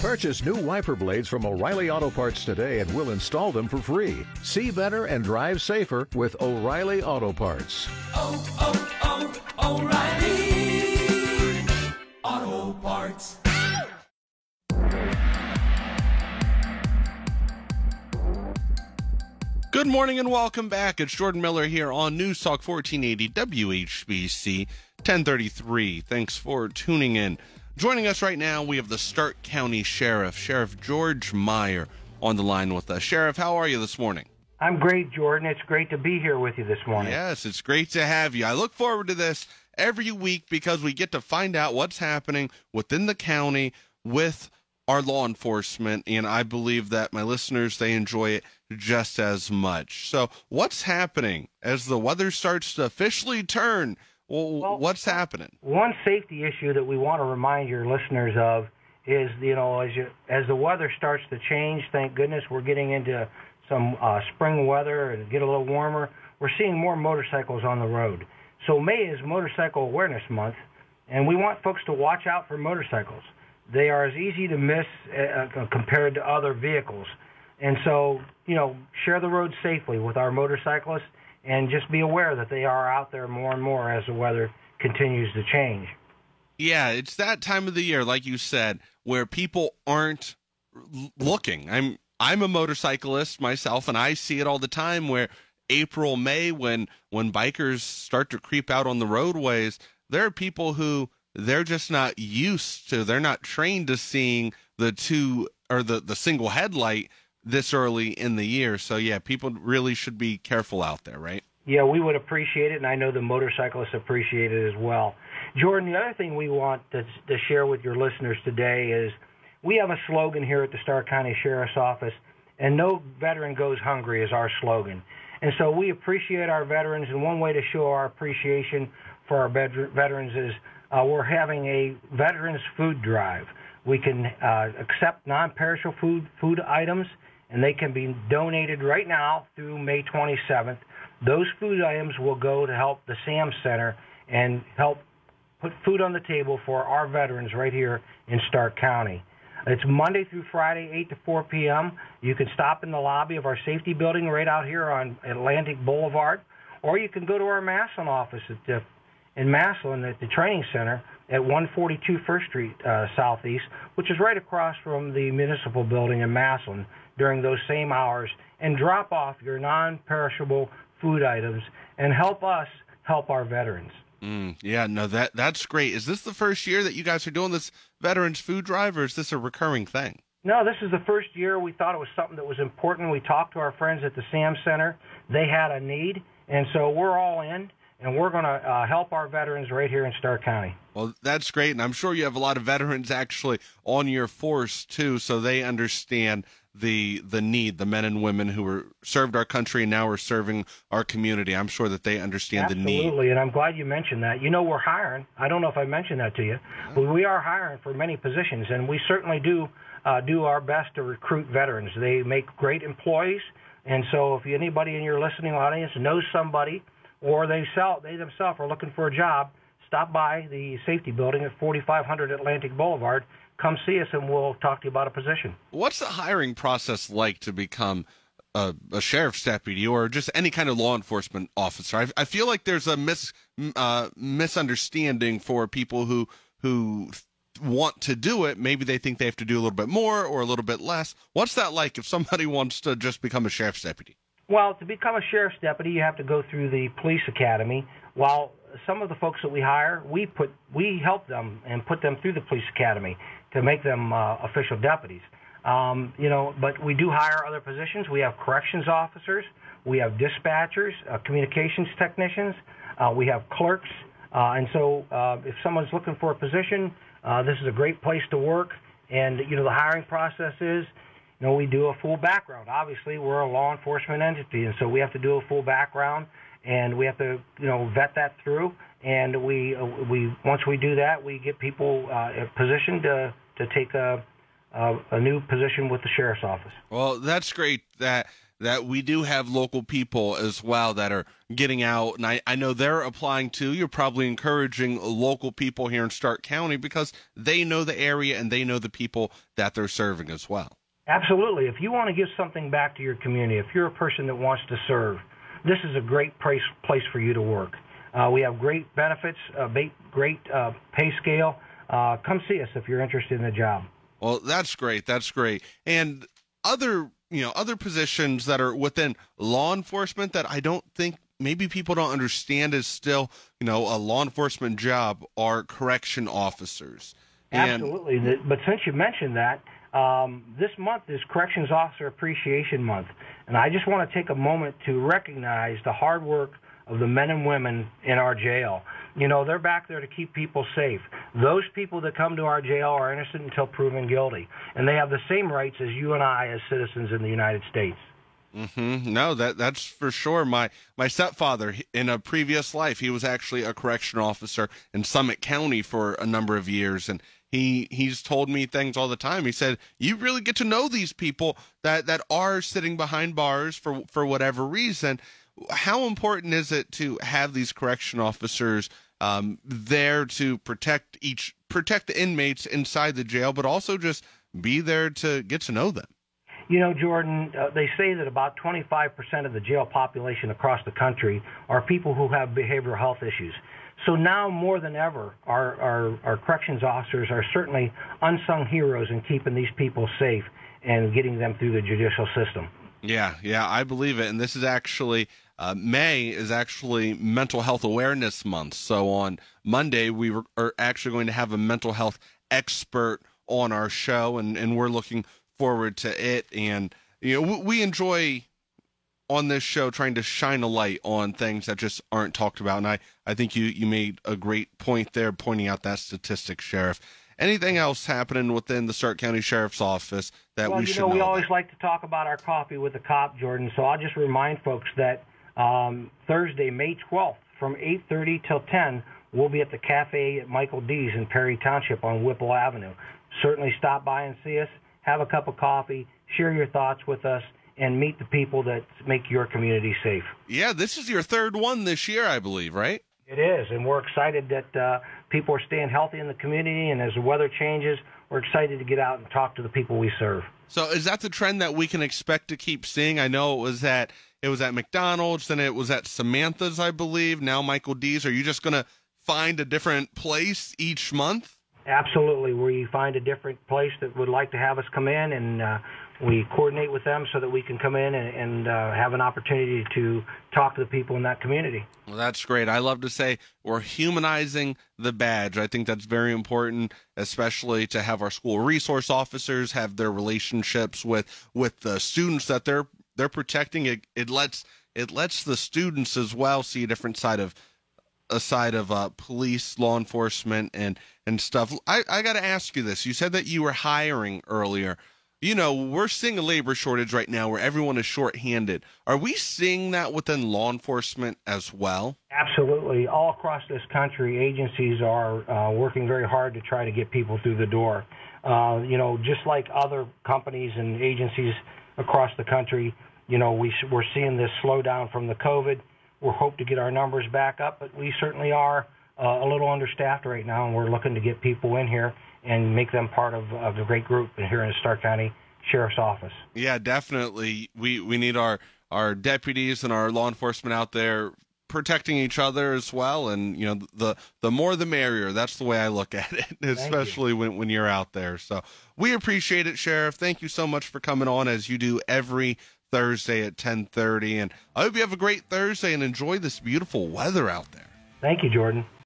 Purchase new wiper blades from O'Reilly Auto Parts today and we'll install them for free. See better and drive safer with O'Reilly Auto Parts. Oh, oh, oh, O'Reilly Auto Parts. Good morning and welcome back. It's Jordan Miller here on News Talk 1480 WHBC 1033. Thanks for tuning in. Joining us right now, we have the Stark County Sheriff, Sheriff George Maier, on the line with us. Sheriff, how are you this morning? I'm great, Jordan. It's great to be here with you this morning. Yes, it's great to have you. I look forward to this every week because we get to find out what's happening within the county with our law enforcement, and I believe that my listeners they enjoy it just as much. So, what's happening as the weather starts to officially turn? Well, Well, what's happening? One safety issue that we want to remind your listeners of is, you know, as you as the weather starts to change, thank goodness we're getting into some uh, spring weather and get a little warmer. We're seeing more motorcycles on the road. So May is Motorcycle Awareness Month, and we want folks to watch out for motorcycles. They are as easy to miss uh, uh, compared to other vehicles. And so, you know, share the road safely with our motorcyclists and just be aware that they are out there more and more as the weather continues to change. Yeah, it's that time of the year, like you said, where people aren't looking. I'm I'm a motorcyclist myself, and I see it all the time. Where April, May, when when bikers start to creep out on the roadways, there are people who they're just not used to. They're not trained to seeing the two or the the single headlight this early in the year. So yeah, people really should be careful out there, right? Yeah, we would appreciate it, and I know the motorcyclists appreciate it as well. Jordan, the other thing we want to, to share with your listeners today is we have a slogan here at the Stark County Sheriff's Office, and no veteran goes hungry is our slogan. And so we appreciate our veterans, and one way to show our appreciation for our vet- veterans is uh, we're having a veterans food drive. We can uh, accept non-perishable food food items, and they can be donated right now through May 27th. Those food items will go to help the SAM Center and help put food on the table for our veterans right here in Stark County. It's Monday through Friday, 8 to 4 p.m. You can stop in the lobby of our safety building right out here on Atlantic Boulevard, or you can go to our Massillon office at the, in Massillon at the training center at 142 First Street uh, Southeast, which is right across from the municipal building in Massillon during those same hours, and drop off your non-perishable food items and help us help our veterans. Mm, yeah, no, that that's great. Is this the first year that you guys are doing this Veterans Food Drive, or is this a recurring thing? No, this is the first year we thought it was something that was important. We talked to our friends at the SAM Center. They had a need, and so we're all in, and we're going to uh, help our veterans right here in Stark County. Well, that's great, and I'm sure you have a lot of veterans actually on your force too, so they understand the the need. The men and women who were served our country and now are serving our community. I'm sure that they understand the need. Absolutely, and I'm glad you mentioned that. You know, we're hiring. I don't know if I mentioned that to you, but we are hiring for many positions, and we certainly do uh, do our best to recruit veterans. They make great employees, and so if anybody in your listening audience knows somebody, or they sell they themselves are looking for a job, stop by the safety building at 4500 Atlantic Boulevard. Come see us, and we'll talk to you about a position. What's the hiring process like to become a, a sheriff's deputy or just any kind of law enforcement officer? I, I feel like there's a mis uh, misunderstanding for people who who want to do it. Maybe they think they have to do a little bit more or a little bit less. What's that like if somebody wants to just become a sheriff's deputy? Well, to become a sheriff's deputy, you have to go through the police academy. While some of the folks that we hire, we put we help them and put them through the police academy to make them uh, official deputies. Um, you know, but we do hire other positions. We have corrections officers, we have dispatchers, uh, communications technicians, uh, we have clerks, uh, and so uh, if someone's looking for a position, uh, this is a great place to work. And you know, the hiring process is know, we do a full background. Obviously, we're a law enforcement entity, and so we have to do a full background, and we have to, you know, vet that through. And we, we once we do that, we get people uh, positioned to to take a, a a new position with the sheriff's office. Well, that's great that that we do have local people as well that are getting out, and I, I know they're applying too. You're probably encouraging local people here in Stark County because they know the area and they know the people that they're serving as well. Absolutely. If you want to give something back to your community, if you're a person that wants to serve, this is a great place place for you to work. Uh, we have great benefits, uh, great uh, pay scale. Uh, come see us if you're interested in the job. Well, that's great. That's great. And other, you know, other positions that are within law enforcement that I don't think maybe people don't understand is still, you know, a law enforcement job are correction officers. And Absolutely. But since you mentioned that, um, this month is Corrections Officer Appreciation Month, and I just want to take a moment to recognize the hard work of the men and women in our jail. You know, they're back there to keep people safe. Those people that come to our jail are innocent until proven guilty, and they have the same rights as you and I as citizens in the United States. Mm-hmm. No, that that's for sure. My my stepfather, in a previous life, he was actually a correction officer in Summit County for a number of years, and he he's told me things all the time. He said, "You really get to know these people that that are sitting behind bars for for whatever reason, how important is it to have these correction officers um, there to protect each protect the inmates inside the jail, but also just be there to get to know them? You know, Jordan, uh, they say that about 25% of the jail population across the country are people who have behavioral health issues. So now more than ever, our, our, our corrections officers are certainly unsung heroes in keeping these people safe and getting them through the judicial system. Yeah, yeah, I believe it. And this is actually uh, May is actually Mental Health Awareness Month. So on Monday, we are actually going to have a mental health expert on our show, and, and we're looking forward to it. And you know, we enjoy on this show trying to shine a light on things that just aren't talked about. And I, I think you, you made a great point there, pointing out that statistic, Sheriff. Anything else happening within the Stark County Sheriff's Office that well, we should know? Well, you know know, we always about? like to talk about our coffee with the cop, Jordan. So I'll just remind folks that um, Thursday, May 12th, from 8:30 till 10, we'll be at the cafe at Michael D's in Perry Township on Whipple Avenue. Certainly stop by and see us, have a cup of coffee, share your thoughts with us, and meet the people that make your community safe. Yeah, this is your third one this year, I believe, right? It is, and we're excited that uh, people are staying healthy in the community, and as the weather changes, we're excited to get out and talk to the people we serve. So, is that the trend that we can expect to keep seeing? I know it was at it was at McDonald's, then it was at Samantha's, I believe. Now Michael D's. Are you just going to find a different place each month? Absolutely. We find a different place that would like to have us come in, and uh, we coordinate with them so that we can come in and, and uh, have an opportunity to talk to the people in that community. Well, that's great. I love to say we're humanizing the badge. I think that's very important, especially to have our school resource officers have their relationships with with the students that they're they're protecting. It it lets it lets the students as well see a different side of a side of uh, police, law enforcement, and and stuff. I I got to ask you this. You said that you were hiring earlier you know, we're seeing a labor shortage right now where everyone is shorthanded. Are we seeing that within law enforcement as well? Absolutely. All across this country, agencies are uh, working very hard to try to get people through the door. Uh, you know, just like other companies and agencies across the country, you know, we, we're seeing this slowdown from the COVID. We hope to get our numbers back up, but we certainly are uh, a little understaffed right now, and we're looking to get people in here and make them part of, of the great group here in the Stark County Sheriff's Office. Yeah, definitely. We we need our our deputies and our law enforcement out there protecting each other as well and you know the the more the merrier that's the way i look at it especially when, when you're out there so we appreciate it sheriff thank you so much for coming on as you do every thursday at 10.30 and i hope you have a great thursday and enjoy this beautiful weather out there. Thank you jordan